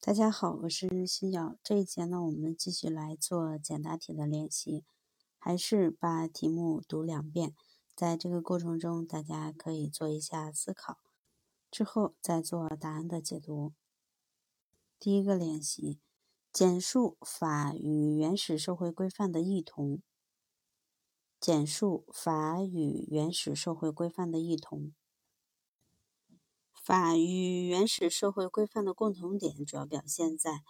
大家好，我是新瑶。这一节呢，我们继续来做简答题的练习，还是把题目读两遍。在这个过程中，大家可以做一下思考，之后再做答案的解读。第一个练习，简述法与原始社会规范的异同。简述法与原始社会规范的异同。法与原始社会规范的共同点主要表现在，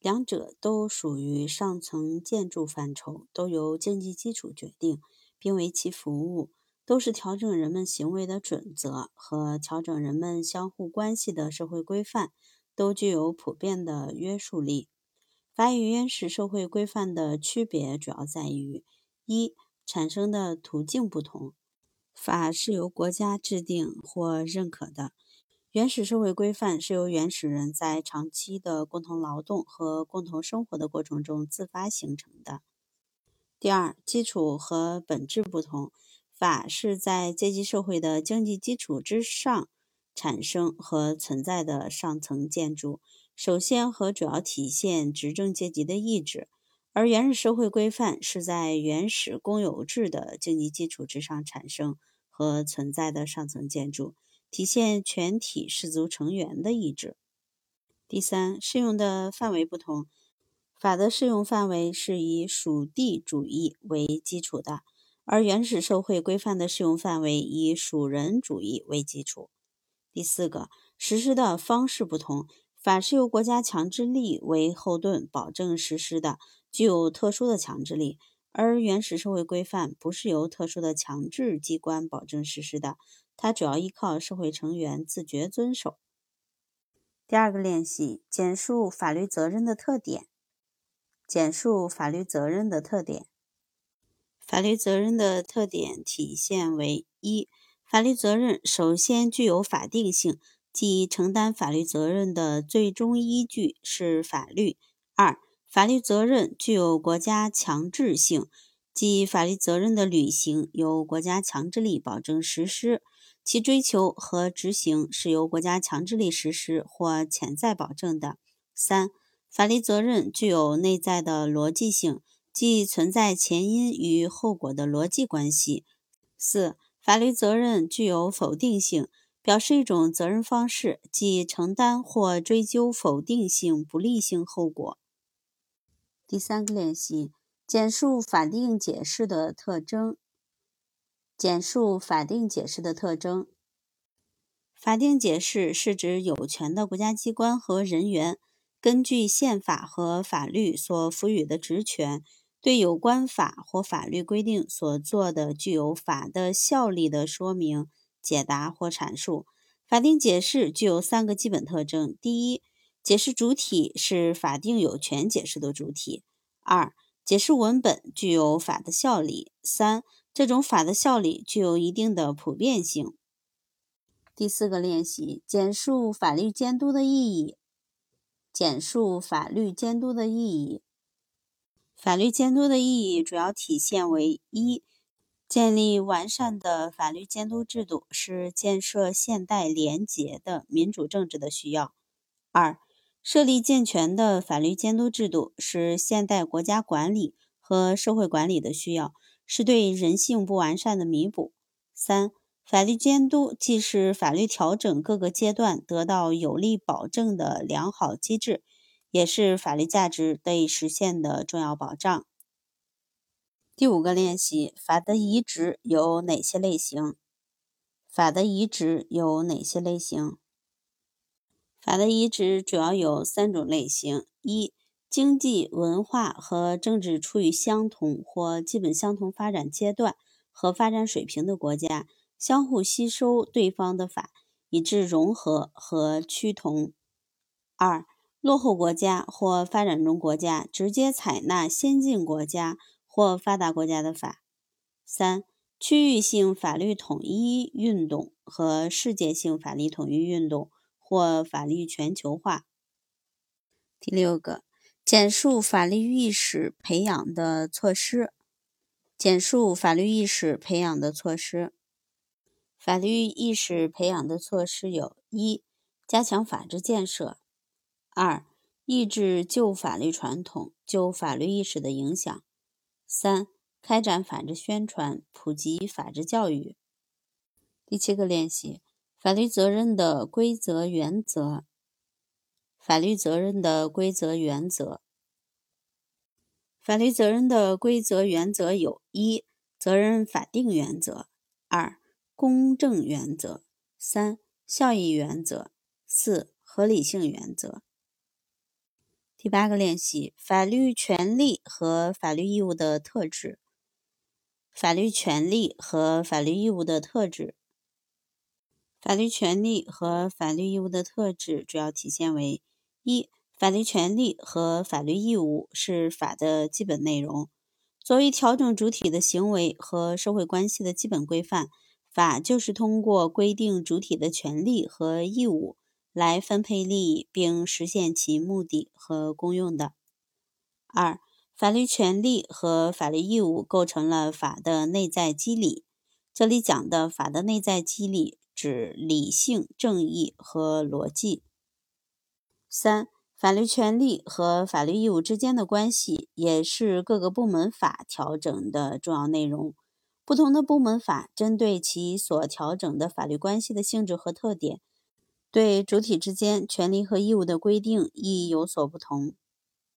两者都属于上层建筑范畴，都由经济基础决定，并为其服务，都是调整人们行为的准则和调整人们相互关系的社会规范，都具有普遍的约束力。法与原始社会规范的区别主要在于：一、产生的途径不同，法是由国家制定或认可的。原始社会规范是由原始人在长期的共同劳动和共同生活的过程中自发形成的。第二，基础和本质不同，法是在阶级社会的经济基础之上产生和存在的上层建筑，首先和主要体现执政阶级的意志；而原始社会规范是在原始公有制的经济基础之上产生和存在的上层建筑。体现全体氏族成员的意志。第三，适用的范围不同，法的适用范围是以属地主义为基础的，而原始社会规范的适用范围以属人主义为基础。第四个，实施的方式不同，法是由国家强制力为后盾保证实施的，具有特殊的强制力。而原始社会规范不是由特殊的强制机关保证实施的，它主要依靠社会成员自觉遵守。第二个练习：简述法律责任的特点。简述法律责任的特点。法律责任的特点体现为：一、法律责任首先具有法定性，即承担法律责任的最终依据是法律；二、法律责任具有国家强制性，即法律责任的履行由国家强制力保证实施，其追求和执行是由国家强制力实施或潜在保证的。三、法律责任具有内在的逻辑性，即存在前因与后果的逻辑关系。四、法律责任具有否定性，表示一种责任方式，即承担或追究否定性、不利性后果。第三个练习：简述法定解释的特征。简述法定解释的特征。法定解释是指有权的国家机关和人员根据宪法和法律所赋予的职权，对有关法或法律规定所做的具有法的效力的说明、解答或阐述。法定解释具有三个基本特征：第一，解释主体是法定有权解释的主体。二、解释文本具有法的效力。三、这种法的效力具有一定的普遍性。第四个练习：简述法律监督的意义。简述法律监督的意义。法律监督的意义主要体现为：一、建立完善的法律监督制度是建设现代廉洁的民主政治的需要；二、设立健全的法律监督制度是现代国家管理和社会管理的需要，是对人性不完善的弥补。三、法律监督既是法律调整各个阶段得到有力保证的良好机制，也是法律价值得以实现的重要保障。第五个练习：法的移植有哪些类型？法的移植有哪些类型？法的移植主要有三种类型：一、经济、文化和政治处于相同或基本相同发展阶段和发展水平的国家，相互吸收对方的法，以致融合和趋同；二、落后国家或发展中国家直接采纳先进国家或发达国家的法；三、区域性法律统一运动和世界性法律统一运动。或法律全球化。第六个，简述法律意识培养的措施。简述法律意识培养的措施。法律意识培养的措施有：一、加强法治建设；二、抑制旧法律传统、旧法律意识的影响。三、开展法治宣传，普及法治教育。第七个练习：法律责任的规则原则。法律责任的规则原则。法律责任的规则原则有：一、责任法定原则；二、公正原则；三、效益原则；四、合理性原则。第八个练习：法律权利和法律义务的特质。法律权利和法律义务的特质。法律权利和法律义务的特质主要体现为。一、法律权利和法律义务是法的基本内容。作为调整主体的行为和社会关系的基本规范，法就是通过规定主体的权利和义务来分配利益，并实现其目的和功用的。二、法律权利和法律义务构成了法的内在机理。这里讲的法的内在机理，指理性、正义和逻辑。三、法律权利和法律义务之间的关系，也是各个部门法调整的重要内容。不同的部门法针对其所调整的法律关系的性质和特点，对主体之间权利和义务的规定亦有所不同。